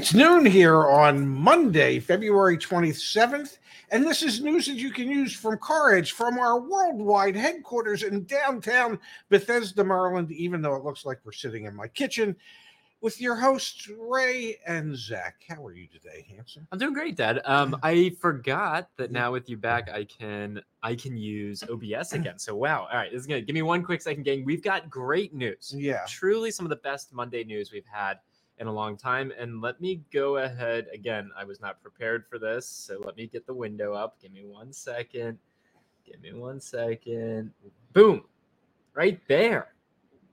It's noon here on Monday, February 27th, and this is news that you can use from Car Edge from our worldwide headquarters in downtown Bethesda, Maryland, even though it looks like we're sitting in my kitchen with your hosts, Ray and Zach. How are you today, Hanson? I'm doing great, Dad. Um, I forgot that now with you back, I can I can use OBS again. So wow. All right, this is gonna give me one quick second, gang. We've got great news. Yeah. Truly some of the best Monday news we've had in a long time. And let me go ahead again. I was not prepared for this, so let me get the window up. Give me one second. Give me one second. Boom. Right there.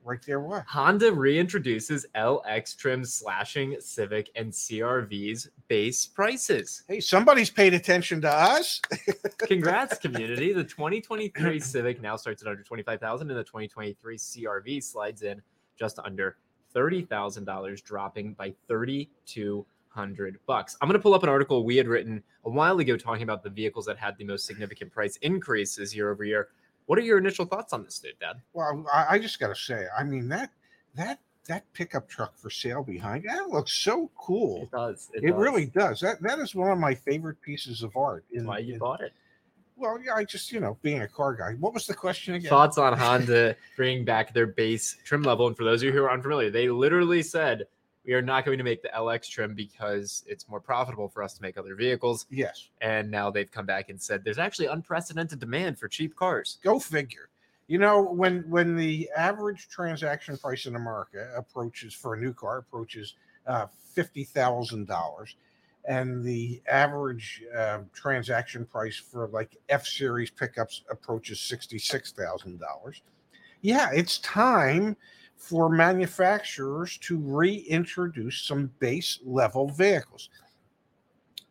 Right there, what? Honda reintroduces LX trim slashing Civic and CRV's base prices. Hey, somebody's paid attention to us. Congrats, community. The 2023 Civic now starts at under 25,000 and the 2023 CRV slides in just under $30,000, dropping by 3200 bucks. I'm going to pull up an article we had written a while ago talking about the vehicles that had the most significant price increases year over year. What are your initial thoughts on this, dude, Dad? Well, I, I just got to say, I mean that that that pickup truck for sale behind that looks so cool. It does. It, does. really does. That that is one of my favorite pieces of art. That's why you in- bought it. Well, yeah, I just you know being a car guy. What was the question again? Thoughts on Honda bringing back their base trim level? And for those of you who are unfamiliar, they literally said we are not going to make the LX trim because it's more profitable for us to make other vehicles. Yes, And now they've come back and said there's actually unprecedented demand for cheap cars. go figure. You know when when the average transaction price in America approaches for a new car approaches uh, fifty thousand dollars, and the average uh, transaction price for like F series pickups approaches sixty six thousand dollars. Yeah, it's time for manufacturers to reintroduce some base level vehicles.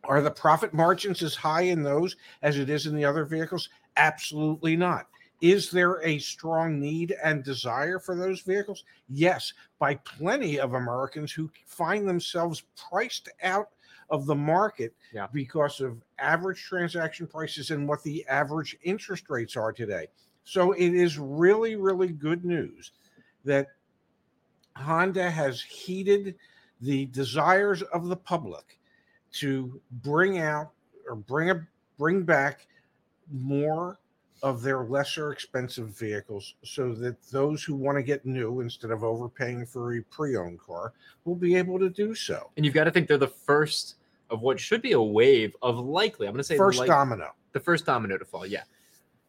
Are the profit margins as high in those as it is in the other vehicles? Absolutely not. Is there a strong need and desire for those vehicles? Yes, by plenty of Americans who find themselves priced out of the market Yeah. because of average transaction prices and what the average interest rates are today. So it is really, really good news that Honda has heeded the desires of the public to bring out or bring a, bring back more of their lesser expensive vehicles so that those who want to get new instead of overpaying for a pre-owned car will be able to do so. And you've got to think they're the first of what should be a wave of likely. I'm going to say First domino. the first domino to fall. Yeah,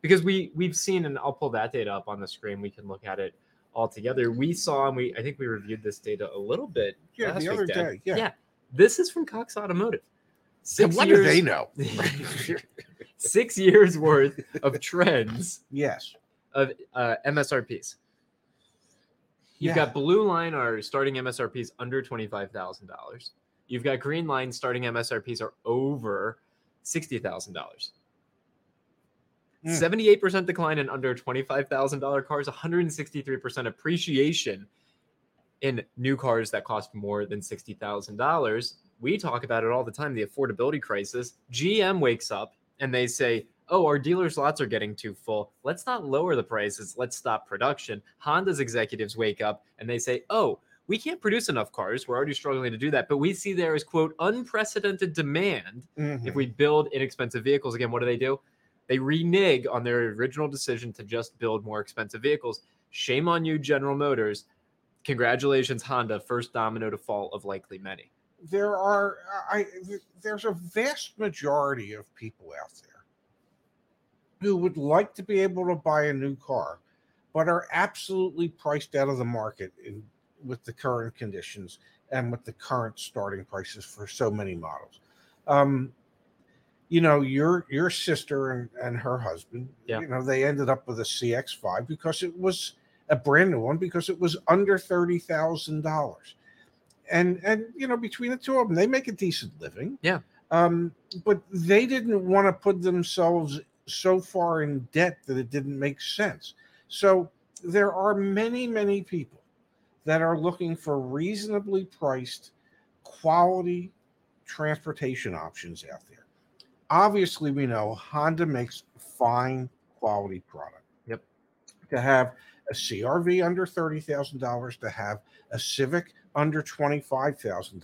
because we we've seen, and I'll pull that data up on the screen. We can look at it all together. We saw, and we I think we reviewed this data a little bit. Yeah, the other day. Yeah. This is from Cox Automotive. And Six what years, do they know? six years worth of trends yes. of uh, MSRPs. You've Yeah. got blue line are starting MSRPs under twenty five thousand dollars. You've got green line starting MSRPs are over sixty thousand dollars. Hmm. Seventy-eight percent decline in under twenty-five thousand dollar cars. One hundred and sixty-three percent appreciation in new cars that cost more than sixty thousand dollars. We talk about it all the time. The affordability crisis. GM wakes up and they say, "Oh, our dealers' lots are getting too full. Let's not lower the prices. Let's stop production." Honda's executives wake up and they say, "Oh." We can't produce enough cars. We're already struggling to do that. But we see there is, quote, unprecedented demand Mhm. if we build inexpensive vehicles again what do they do they renege on their original decision to just build more expensive vehicles shame on you general motors congratulations honda first domino to fall of likely many there are I there's a vast majority of people out there who would like to be able to buy a new car, but are absolutely priced out of the market in, with the current conditions and with the current starting prices for so many models. Um, you know, your your sister and, and her husband, Yeah. you know, they ended up with a CX5 because it was a brand new one because it was under thirty thousand dollars and and you know between the two of them they make a decent living Yeah. um but they didn't want to put themselves so far in debt that it didn't make sense so there are many many people that are looking for reasonably priced quality transportation options out there obviously we know honda makes fine quality product Yep. to have a crv under $30000 to have a civic under $25,000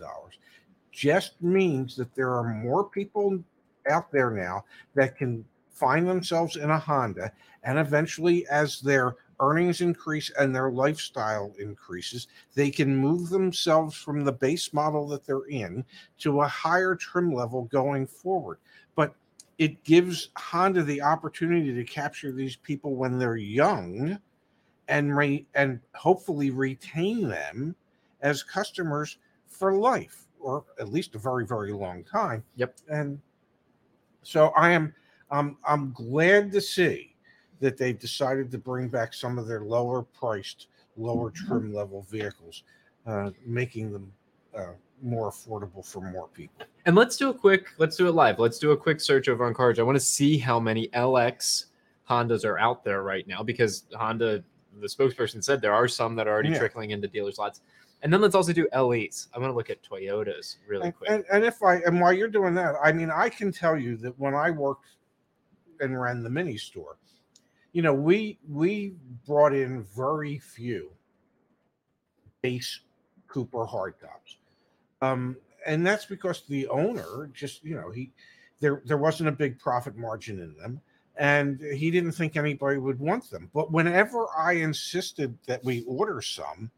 just means that there are more people out there now that can find themselves in a Honda. And eventually, as their earnings increase and their lifestyle increases, they can move themselves from the base model that they're in to a higher trim level going forward. But it gives Honda the opportunity to capture these people when they're young and re- and hopefully retain them as customers for life or at least a very very long time. Yep. And so I am I'm I'm glad to see that they've decided to bring back some of their lower priced, lower trim level vehicles, uh, making them uh, more affordable for more people. And let's do a quick, let's do it live. Let's do a quick search over on Car Edge. I want to see how many LX Hondas are out there right now because Honda, the spokesperson said there are some that are already Yeah. trickling into dealers' lots. And then let's also do LEs. I want to look at Toyotas really And, quick. and, and if I and while you're doing that, I mean, I can tell you that when I worked and ran the mini store, you know, we we brought in very few base Cooper hardtops, um, and that's because the owner just, you know, he there there wasn't a big profit margin in them. And he didn't think anybody would want them. But whenever I insisted that we order some,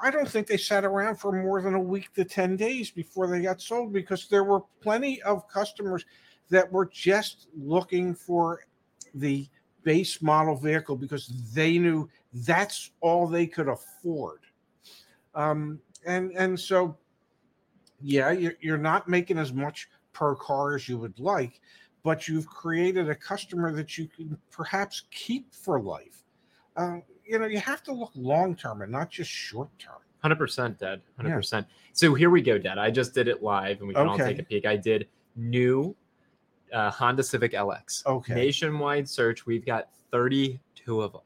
I don't think they sat around for more than a week to 10 days before they got sold because there were plenty of customers that were just looking for the base model vehicle because they knew that's all they could afford. Um, and and so, yeah, you're, you're not making as much per car as you would like, but you've created a customer that you can perhaps keep for life. Uh, you know, you have to look long term and not just short term. Hundred percent, Dad. Hundred Yeah. percent. So here we go, Dad. I just did it live, and we can all take a peek. I did new uh, Honda Civic LX. Okay. Nationwide search. We've got thirty-two of them.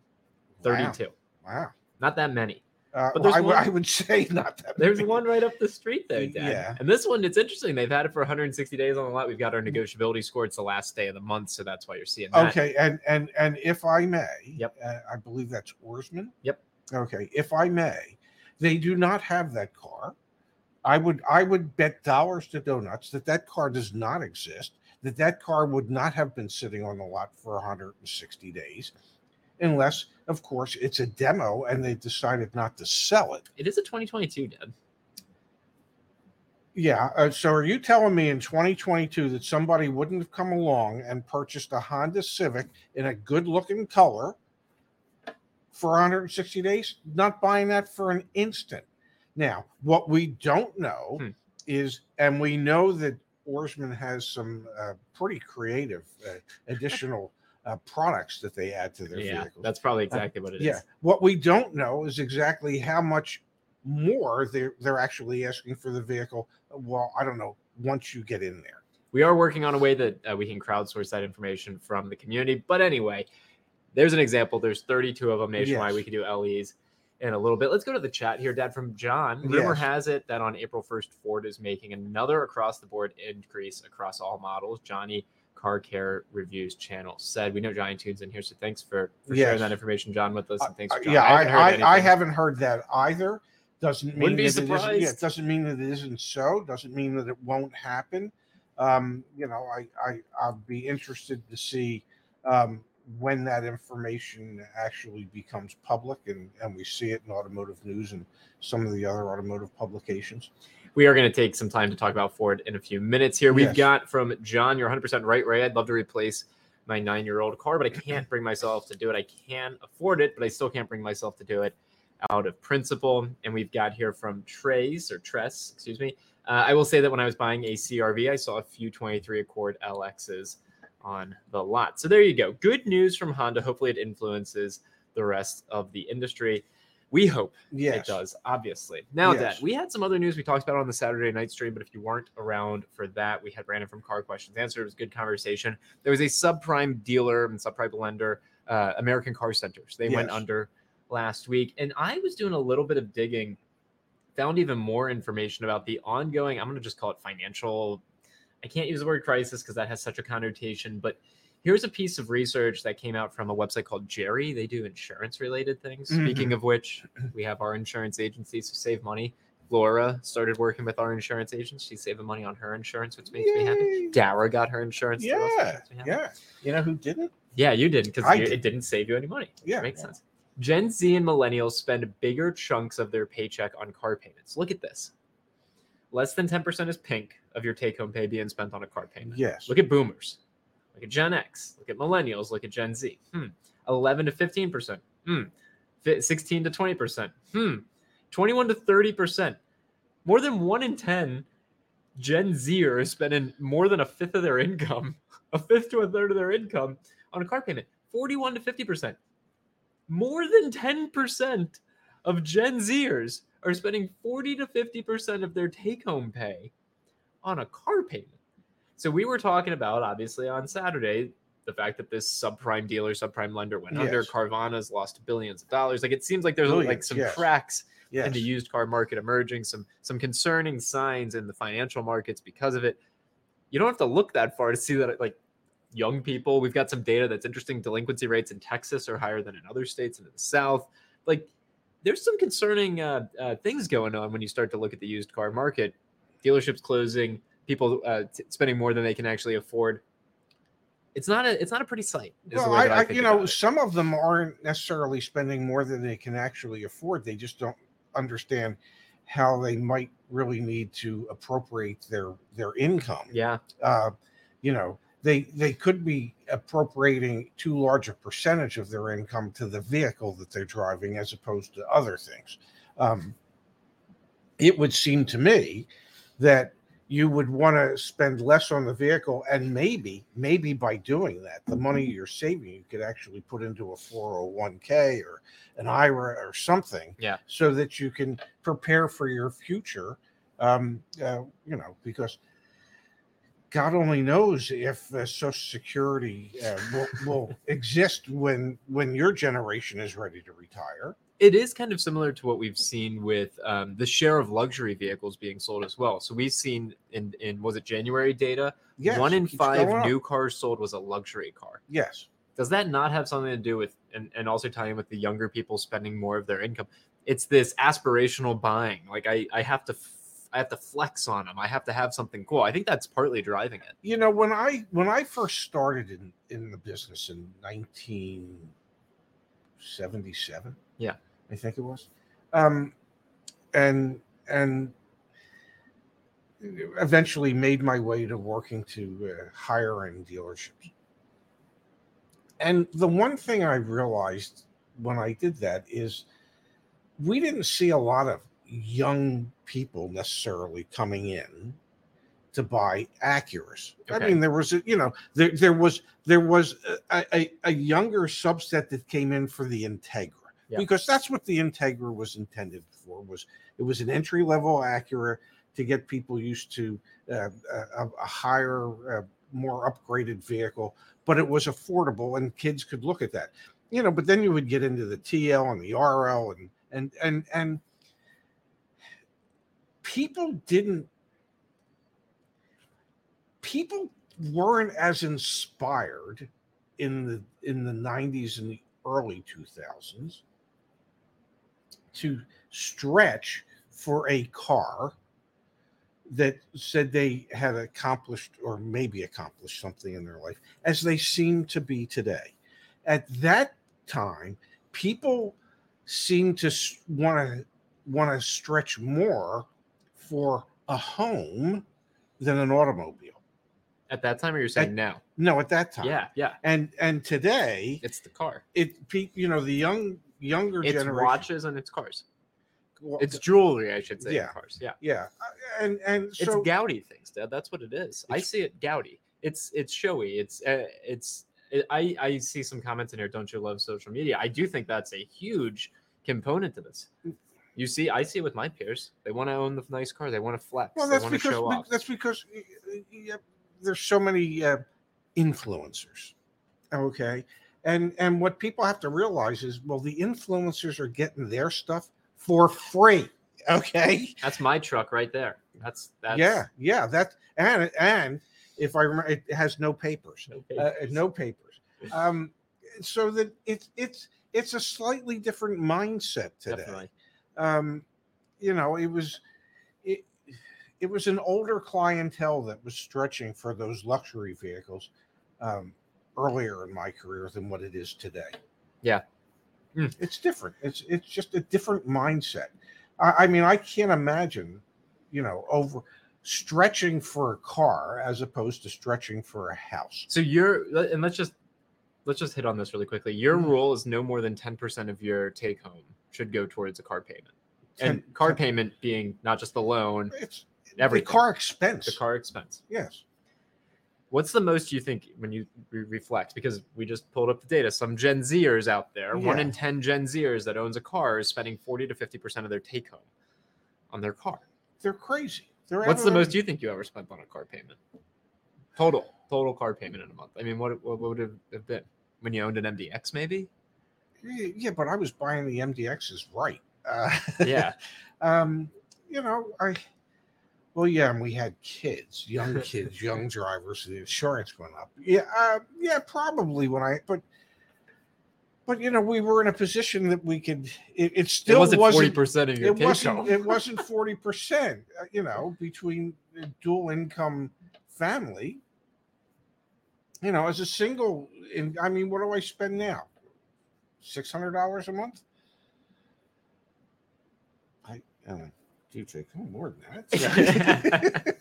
Thirty-two. Wow. Not that many. Uh, But well, there's I, would- one- I would say not that. There's many. one right up the street there, Dad. Yeah. And this one, it's interesting. They've had it for 160 days on the lot. We've got our negotiability score. It's the last day of the month, so that's why you're seeing that. Okay, and and and if I may, Yep. uh, I believe that's Oarsman. Yep. Okay, if I may, they do not have that car. I would I would bet dollars to donuts that that car does not exist. That that car would not have been sitting on the lot for 160 days, unless, of course, it's a demo and they decided not to sell it. It is a 2022, Dad. Yeah. Uh, so are you telling me in 2022 that somebody wouldn't have come along and purchased a Honda Civic in a good looking color for 160 days? Not buying that for an instant. Now, what we don't know Hmm. is, and we know that Oarsman has some uh, pretty creative uh, additional uh, products that they add to their Yeah, vehicles. that's probably exactly what it is. yeah. What we don't know is exactly how much more they're they're actually asking for the vehicle. Well, I don't know. Once you get in there, we are working on a way that uh, we can crowdsource that information from the community. But anyway, there's an example. There's 32 of them nationwide. Yes. We can do LEs in a little bit. Let's go to the chat here, Dad. From John, rumor Yes. has it that on April 1st, Ford is making another across the board increase across all models. Johnny Car Care Reviews channel said, "We know Johnny tunes in here, so thanks for, for sharing that information, John, with us. And thanks Uh, for John. yeah, I, haven't heard I, I, haven't heard that either. Doesn't mean that it isn't- yeah, doesn't mean that it isn't so. Doesn't mean that it won't happen. Um, you know, I, I I'll be interested to see um, when that information actually becomes public and and we see it in automotive news and some of the other automotive publications. We are going to take some time to talk about Ford in a few minutes here. We've Yes. got from John, you're 100% right, Ray. I'd love to replace my nine year old car, but I can't bring myself to do it. I can afford it, but I still can't bring myself to do it out of principle. And we've got here from Trace or Tress, excuse me. Uh, I will say that when I was buying a CRV, I saw a few 23 Accord LXs on the lot. So there you go. Good news from Honda. Hopefully, it influences the rest of the industry. We hope Yes, it does, obviously. Now, Yes. Dad, we had some other news we talked about on the Saturday night stream, but if you weren't around for that, we had Brandon from Car Questions Answer. It was a good conversation. There was a subprime dealer and subprime lender, uh, American Car Centers. They went under last week, and I was doing a little bit of digging, found even more information about the ongoing. I'm going to just call it financial. I can't use the word crisis because that has such a connotation, but here's a piece of research that came out from a website called Jerry. They do insurance related things. Mhm. Speaking of which, we have our insurance agencies so save money. Laura started working with our insurance agents. She's saving money on her insurance, which makes me happy. Dara got her insurance. us, Yeah, makes me happy. yeah. You know who didn't? Yeah, you didn't because I it did. didn't save you any money. Yeah. Makes sense. Gen Z and millennials spend bigger chunks of their paycheck on car payments. Look at this. Less than 10% is pink of your take home pay being spent on a car payment. Yes. Look at boomers. Look at Gen X. Look at millennials. Look at Gen Z. Hmm. 11 to 15%. Hmm. Fi- 16 to 20%. Hmm. 21 to 30%. More than one in 10 Gen Zer is spending more than a fifth of their income, a fifth to a third of their income on a car payment. 41 to 50%. More than 10% of Gen Zers are spending 40 to 50% of their take home pay on a car payment. So we were talking about, obviously, on Saturday, the fact that this subprime dealer, subprime lender went under. Yes. Carvana's lost billions of dollars. Like it seems like there's like some yes. cracks Yes. in the used car market emerging, some some concerning signs in the financial markets because of it. You don't have to look that far to see that like young people, we've got some data that's interesting. Delinquency rates in Texas are higher than in other states and in the South. Like there's some concerning uh, uh, things going on when you start to look at the used car market. Dealerships closing, people uh, t- spending more than they can actually afford. It's not a it's not a pretty sight. Well, I, I, you know, some of them aren't necessarily spending more than they can actually afford. They just don't understand how they might really need to appropriate their their income. yeah, Uh, you know, they they could be appropriating too large a percentage of their income to the vehicle that they're driving as opposed to other things. Um, it would seem to me that you would want to spend less on the vehicle and maybe maybe by doing that the money you're saving you could actually put into a 401k or an ira or something Yeah. so that you can prepare for your future um uh, you know because god only knows if uh, social security uh, will, will exist when when your generation is ready to retire it is kind of similar to what we've seen with um, the share of luxury vehicles being sold as well. So we've seen in in was it January data, yes one in five new cars sold was a luxury car. yes Does that not have something to do with and, and also tying with the younger people spending more of their income? It's this aspirational buying. Like I I have to f- I have to flex on them. I have to have something cool. I think that's partly driving it. you know when i when i first started in in the business in 1977 Yeah. I think it was. Um and and eventually made my way to working to uh, hiring dealerships. And the one thing i realized when i did that is we didn't see a lot of young people necessarily coming in to buy Acuras. I mean, there was a, you know, there there was there was a, a, a younger subset that came in for the Integra Because that's what the Integra was intended for. Was it was an entry level Acura to get people used to uh, a, a higher, uh, more upgraded vehicle, but it was affordable and kids could look at that. You know, but then you would get into the TL and the RL and and and and people didn't people weren't as inspired in the in the 90s and the early 2000s to stretch for a car that said they had accomplished or maybe accomplished something in their life as they seem to be today at that time people seem to want to want to stretch more for a home than an automobile At that time, or you're saying now? no at that time Yeah, yeah. and and today It's the car. it you know the young younger It's generation watches and it's cars. well, It's jewelry, I should say. Yeah. Yeah. Cars. Yeah. yeah uh, and and It's so gaudy things, Dad. That's what it is. I see it gaudy. It's it's showy. It's uh, it's. It, I I see some comments in here. Don't you love social media? I do think that's a huge component to this. You see, I see it with my peers. They want to own the nice car. They want to flex. well they that's because show off. that's because y- y- y- there's so many uh, influencers okay and and what people have to realize is well the influencers are getting their stuff for free okay That's my truck right there. That's that's yeah yeah that and and if i remember it has no papers No uh, papers. no papers um so that it's it's it's a slightly different mindset today Definitely. um you know it was it was an older clientele that was stretching for those luxury vehicles um, earlier in my career than what it is today. Yeah. Mm. It's different. It's it's just a different mindset. I, I mean, I can't imagine, you know, over stretching for a car as opposed to stretching for a house. So you're and let's just let's just hit on this really quickly. Your Mhm. rule is no more than 10% of your take home should go towards a car payment. And 10 car 10 payment being not just the loan, It's everything. the car expense. the car expense. Yes. What's the most you think when you re- reflect? Because we just pulled up the data. Some Gen Zers out there, one in 10 Gen Zers that owns a car is spending 40 to 50% of their take home on their car. They're crazy. They're What's the most you think you ever spent on a car payment? Total, total car payment in a month. I mean, what, what would it have been when you owned an MDX, maybe? Yeah, but I was buying the MDXs right. Uh, Yeah. um, you know, I well, yeah, and we had kids, young kids, young drivers. The insurance went up. Yeah, uh, yeah, probably when I, but, but you know, we were in a position that we could. It, it still it wasn't wasn't. 40% of your it wasn't. It wasn't forty percent. You know, between a dual income family. You know, as a single, in I mean, what do I spend now? Six hundred dollars a month. I uh, you take oh, more than that?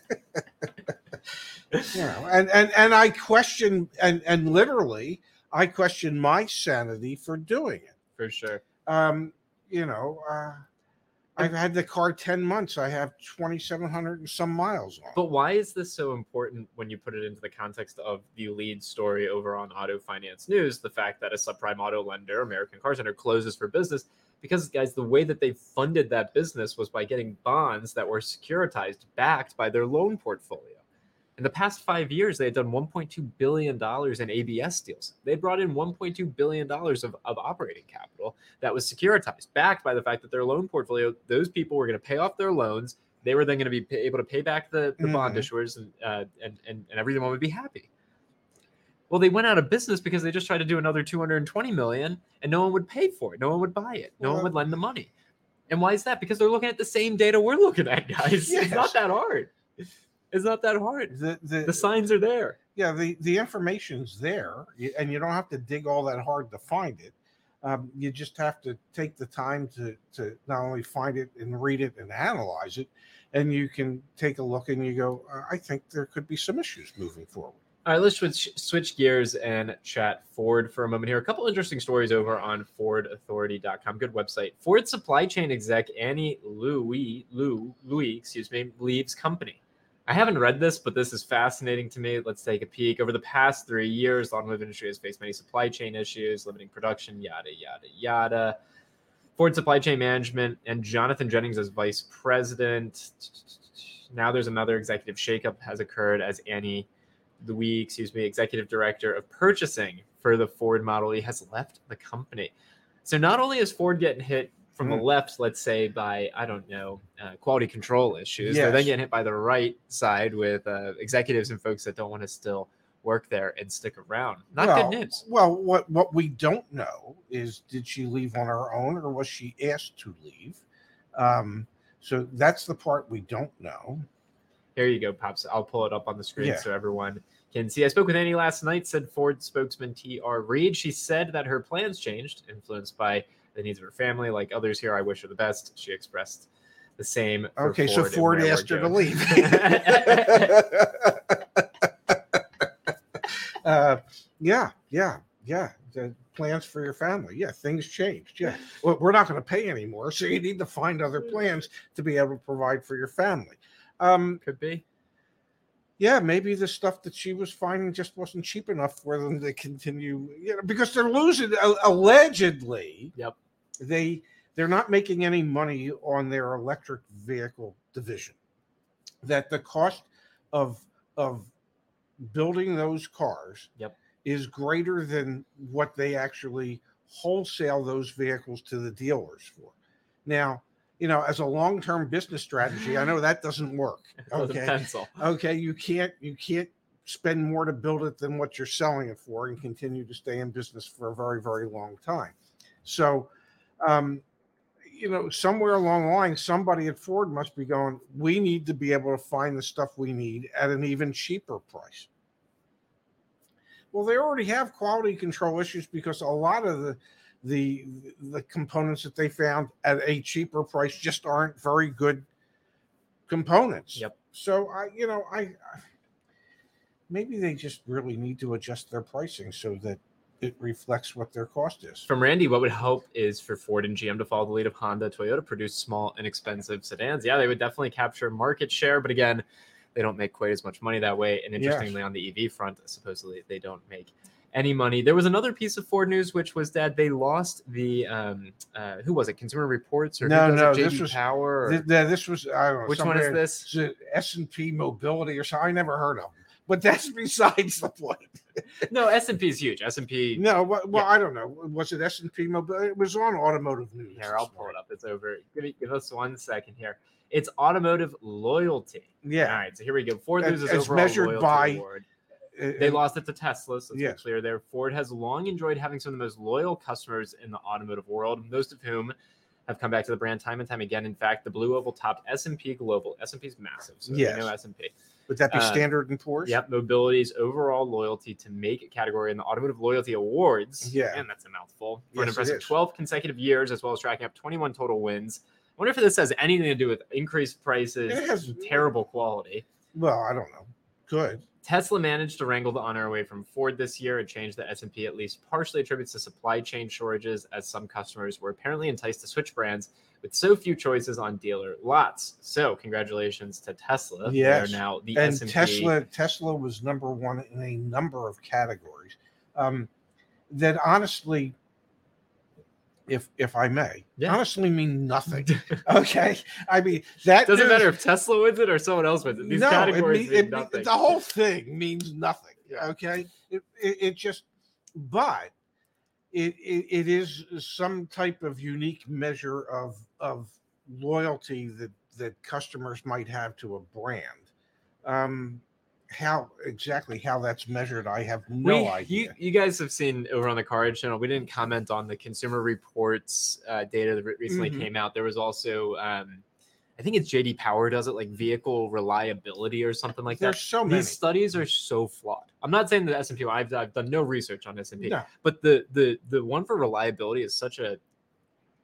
you know, and and and I question and and literally I question my sanity for doing it. For sure. Um, you know, uh, I've had the car ten months. I have twenty seven hundred and some miles on. But why is this so important when you put it into the context of the lead story over on Auto Finance News? The fact that a subprime auto lender, American Car Center, closes for business because, guys, the way that they funded that business was by getting bonds that were securitized, backed by their loan portfolio. In the past five years, they had done $1.2 billion in ABS deals. They brought in $1.2 billion of, of operating capital that was securitized, backed by the fact that their loan portfolio, those people were going to pay off their loans. They were then going to be able to pay back the, the bond Mhm. issuers and, uh, and, and, and everyone would be happy. Well, they went out of business because they just tried to do another 220 million and no one would pay for it. No one would buy it. No one would lend the money. And why is that? Because they're looking at the same data we're looking at, guys. It's not that hard. It's not that hard. the the, The signs are there. yeah the the information's there, and you don't have to dig all that hard to find it. Um, you just have to take the time to to not only find it and read it and analyze it, and you can take a look and you go, "Uh, I think there could be some issues moving forward. All right, let's switch switch gears and chat Ford for a moment here. A couple interesting stories over on FordAuthority.com. Good website. Ford supply chain exec Annie Louis Lou Louis, excuse me, leaves company. I haven't read this, but this is fascinating to me. Let's take a peek. Over the past three years, the automotive industry has faced many supply chain issues, limiting production, yada yada yada. Ford supply chain management and Jonathan Jennings as vice president. Now there's another executive shakeup has occurred as Annie Louis, excuse me, executive director of purchasing for the Ford Model E, has left the company. So not only is Ford getting hit from the Mm. left, let's say by I don't know uh, quality control issues, they're then Yes. getting hit by the right side with uh, executives and folks that don't want to still work there and stick around. Not well, good news. Well, what what we don't know is did she leave on her own or was she asked to leave? Um, so that's the part we don't know. Here you go, pops. I'll pull it up on the screen Yeah. so everyone can see. I spoke with Annie last night, said Ford spokesman T.R. Reed. She said that her plans changed, influenced by the needs of her family. Like others here, I wish her the best. She expressed the same. Okay, so Ford where we're asked her to leave. uh, yeah, yeah, yeah. The plans for your family. Yeah, things changed. Yeah. Well, we're not going to pay anymore, so you need to find other plans to be able to provide for your family. Um, Could be. yeah, maybe the stuff that she was finding just wasn't cheap enough for them to continue. You know, because they're losing allegedly. Yep. They they're not making any money on their electric vehicle division. That the cost of of building those cars Yep. is greater than what they actually wholesale those vehicles to the dealers for. Now, you know, as a long-term business strategy, I know that doesn't work. Okay okay you can't you can't spend more to build it than what you're selling it for and continue to stay in business for a very very long time so um you know, somewhere along the line, somebody at Ford must be going, we need to be able to find the stuff we need at an even cheaper price. Well, they already have quality control issues because a lot of the the the components that they found at a cheaper price just aren't very good components. Yep. So I, you know, I, I maybe they just really need to adjust their pricing so that it reflects what their cost is. From Randy, what would help is for Ford and GM to follow the lead of Honda, Toyota, produce small, inexpensive sedans. Yeah, they would definitely capture market share, but again, they don't make quite as much money that way. And Yes. interestingly, on the EV front, supposedly they don't make any money. There was another piece of Ford news, which was that they lost the um, uh, who was it? Consumer Reports or No, no, this was- Power. Or, Th- th- this was I don't know which one is this? S and P Mobility or something. I never heard of them, but that's besides the point. No, S and P is huge. S and P. No, well, well Yeah. I don't know. Was it S and P Mobility? It was on Automotive News. Here, I'll pull it up. It's over. Give, me, give us one second here. It's automotive loyalty. Yeah, right, so here we go. Ford As- loses as overall measured loyalty by- award. Uh, They uh, lost it to Tesla, so let's be clear there. Ford has long enjoyed having some of the most loyal customers in the automotive world, most of whom have come back to the brand time and time again. In fact, the Blue Oval topped S&P Global. S&P is massive, so Yes. know S&P. Would that be uh, Standard and Poor's? Yep, Mobility's overall loyalty to make category in the Automotive Loyalty Awards. Yeah. and that's a mouthful. For an Yes, it impressive 12 consecutive years, as well as tracking up 21 total wins. I wonder if this has anything to do with increased prices, It has- terrible quality. Well, I don't know. Good. Tesla managed to wrangle the honor away from Ford this year, a change that S&P at least partially attributes to supply chain shortages, as some customers were apparently enticed to switch brands with so few choices on dealer lots. So, congratulations to Tesla. Yes. They are now the and S&P. Tesla Tesla was number one in a number of categories. Um, that honestly, if if I may, Yeah. honestly mean nothing. Okay, I mean that Doesn't matter if Tesla wins it or someone else wins it. These no, it mean- mean it- nothing. the whole thing means nothing. Okay, it, it, it just, but it, it it is some type of unique measure of of loyalty that that customers might have to a brand. Um, how exactly how that's measured, I have no we, idea. You, you guys have seen over on the Car Edge channel. We didn't comment on the Consumer Reports uh, data that re- recently Mhm. came out. There was also, um, I think it's JD Power does it, like vehicle reliability or something like There's that. so many. These studies are so flawed. I'm not saying the S and P. I've, I've done no research on S and P, No. but the the the one for reliability is such a.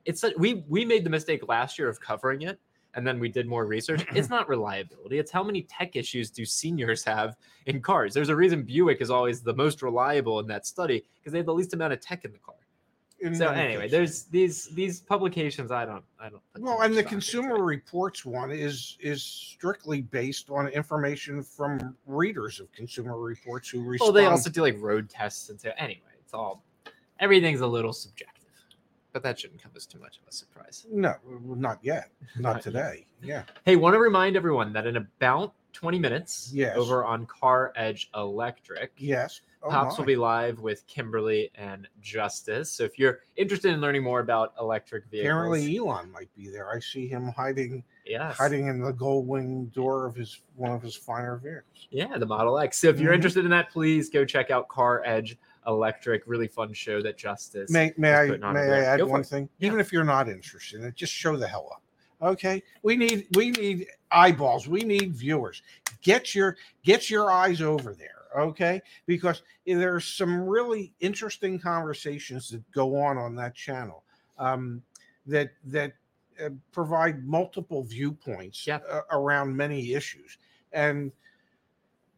It's such, we we made the mistake last year of covering it, and then we did more research. It's not reliability. It's how many tech issues do seniors have in cars. There's a reason Buick is always the most reliable in that study because they have the least amount of tech in the car. in So anyway, there's these these publications. I don't I don't. Well, and the stock into. Consumer Reports one is is strictly based on information from readers of Consumer Reports who respond. Well, they also do like road tests and so anyway, it's all everything's a little subjective, but that shouldn't come as too much of a surprise. no, not yet, Not not yet. today. Yeah, Hey, want to remind everyone that in about 20 minutes, Yes. over on Car Edge Electric, yes. Oh, Pops my. will be live with Kimberly and Justice. So if you're interested in learning more about electric vehicles, Apparently, Elon might be there. I see him hiding, yes. hiding in the gold wing door of his one of his finer vehicles. Yeah, the Model X. So if you're Mhm. interested in that, please go check out Car Edge Electric. Really fun show that Justice. May may I may I add one thing? Yeah. Even if you're not interested in it, just show the hell up. Okay, we need we need eyeballs. We need viewers. Get your get your eyes over there. Okay, because there's some really interesting conversations that go on on that channel um, that that uh, provide multiple viewpoints Yep. uh, around many issues. And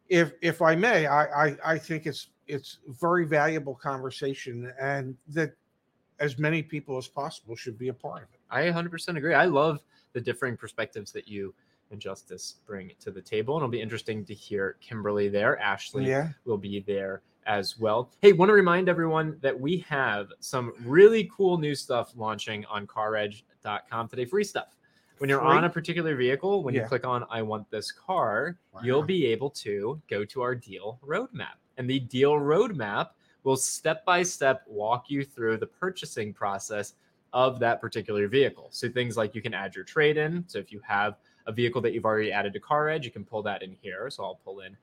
if if I may, I, I I think it's it's very valuable conversation, and that as many people as possible should be a part of it. I 100% agree. I love the differing perspectives that you and Justice bring to the table. And it'll be interesting to hear Kimberly there. Ashley Yeah, will be there as well. Hey, want to remind everyone that we have some really cool new stuff launching on caredge.com today. Free stuff. When you're on a particular vehicle, when you click on I want this car, you'll be able to go to our deal roadmap. And the deal roadmap will step by step walk you through the purchasing process of that particular vehicle. So things like you can add your trade in. So if you have a vehicle that you've already added to Car Edge, you can pull that in here. So I'll pull in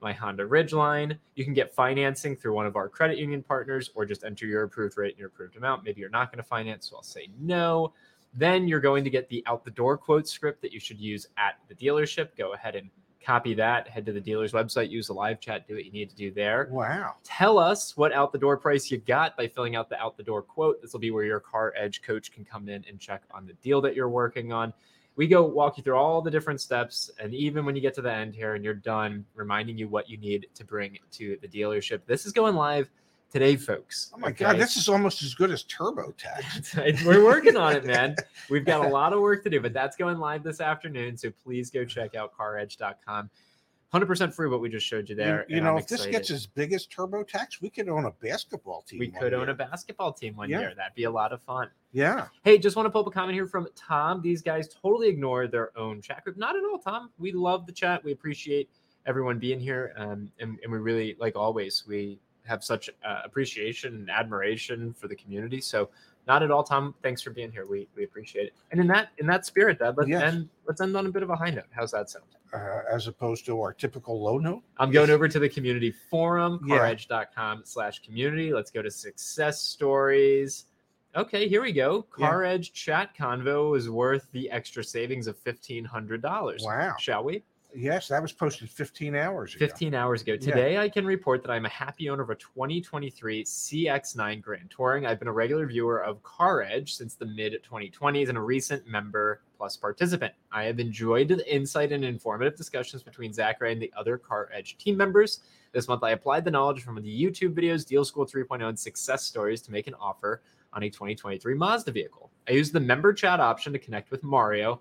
my Honda Ridgeline. You can get financing through one of our credit union partners or just enter your approved rate and your approved amount. Maybe you're not going to finance, so I'll say no. Then you're going to get the out the door quote script that you should use at the dealership. Go ahead and copy that. Head to the dealer's website, use the live chat, do what you need to do there. Wow. Tell us what out the door price you got by filling out the out the door quote. This will be where your car edge coach can come in and check on the deal that you're working on. We go walk you through all the different steps. And even when you get to the end here and you're done, reminding you what you need to bring to the dealership. This is going live today, folks. Oh my God, this is almost as good as TurboTax. We're working on it, man. We've got a lot of work to do, but that's going live this afternoon. So please go check out caredge.com. 100% free what we just showed you there. You, you know, if this gets as big as TurboTax, we could own a basketball team. We could own a basketball team one Yeah. year. That'd be a lot of fun. Yeah. Hey, just want to pull up a comment here from Tom. These guys totally ignore their own chat group. Not at all, Tom. We love the chat. We appreciate everyone being here. Um, and, and we really, like always, we have such uh, appreciation and admiration for the community. So not at all, Tom. Thanks for being here. We we appreciate it. And in that in that spirit, Dad, let's Yes. end let's end on a bit of a high note. How's that sound? Uh, as opposed to our typical low note. I'm going over to the community forum, Yeah. caredge.com slash community. Let's go to success stories. Okay, here we go. Yeah. Car Edge chat convo is worth the extra savings of $1,500. Wow. Shall we? Yes, that was posted 15 hours ago. 15 hours ago. Yeah. Today, I can report that I'm a happy owner of a 2023 CX9 Grand Touring. I've been a regular viewer of Car Edge since the mid 2020s and a recent member plus participant. I have enjoyed the insight and informative discussions between Zachary and the other Car Edge team members. This month, I applied the knowledge from the YouTube videos, Deal School 3.0, and success stories to make an offer on a 2023 Mazda vehicle. I used the member chat option to connect with Mario.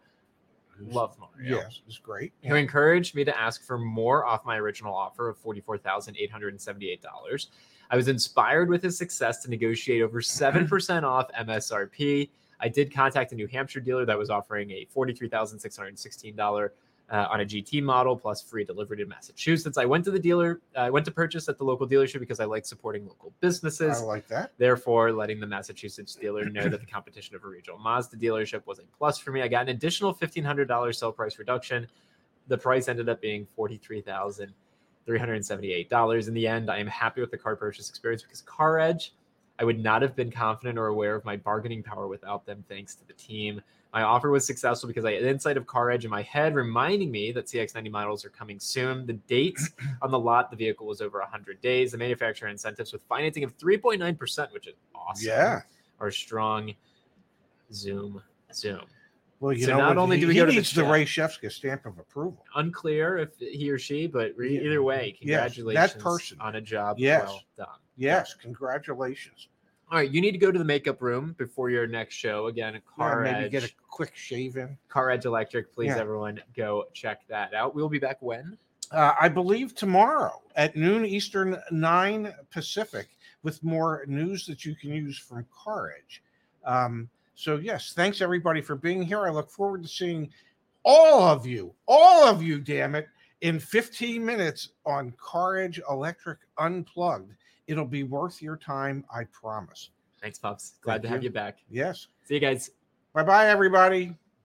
Who's- Love Mario Yes, it's great. who encouraged me to ask for more off my original offer of $44,878. I was inspired with his success to negotiate over 7% off MSRP. I did contact a New Hampshire dealer that was offering a $43,616 uh, on a GT model plus free delivery to Massachusetts. I went to the dealer, uh, I went to purchase at the local dealership because I like supporting local businesses I like that. therefore letting the Massachusetts dealer know that the competition of a regional Mazda dealership was a plus for me. I got an additional $1,500 sell price reduction. The price ended up being $43,378. In the end, I am happy with the car purchase experience because Car Edge, I would not have been confident or aware of my bargaining power without them, thanks to the team. My offer was successful because I had insight of Car Edge in my head, reminding me that CX90 models are coming soon. The dates on the lot, the vehicle was over 100 days. The manufacturer incentives with financing of 3.9%, which is awesome. Yeah. Are strong. Zoom, zoom. Well, you So know, not only he, do we he go to the needs the chat- Ray Shefsky stamp of approval. Unclear if he or she, but Yeah. either way, Yes, that congratulations person. on a job Yes. well done. Yes, congratulations. All right, you need to go to the makeup room before your next show. Again, Yeah, Car maybe Edge, get a quick shave in. Car Edge Electric. Please, Yeah. everyone, go check that out. We'll be back when? Uh, I believe tomorrow at noon Eastern, 9 Pacific, with more news that you can use from Car Edge. Um, so, yes, thanks everybody for being here. I look forward to seeing all of you, all of you, damn it, in 15 minutes on Car Edge Electric Unplugged. It'll be worth your time, I promise. Thanks, Pops. Glad Thank to have you. you back. Yes. See you guys. Bye bye, everybody.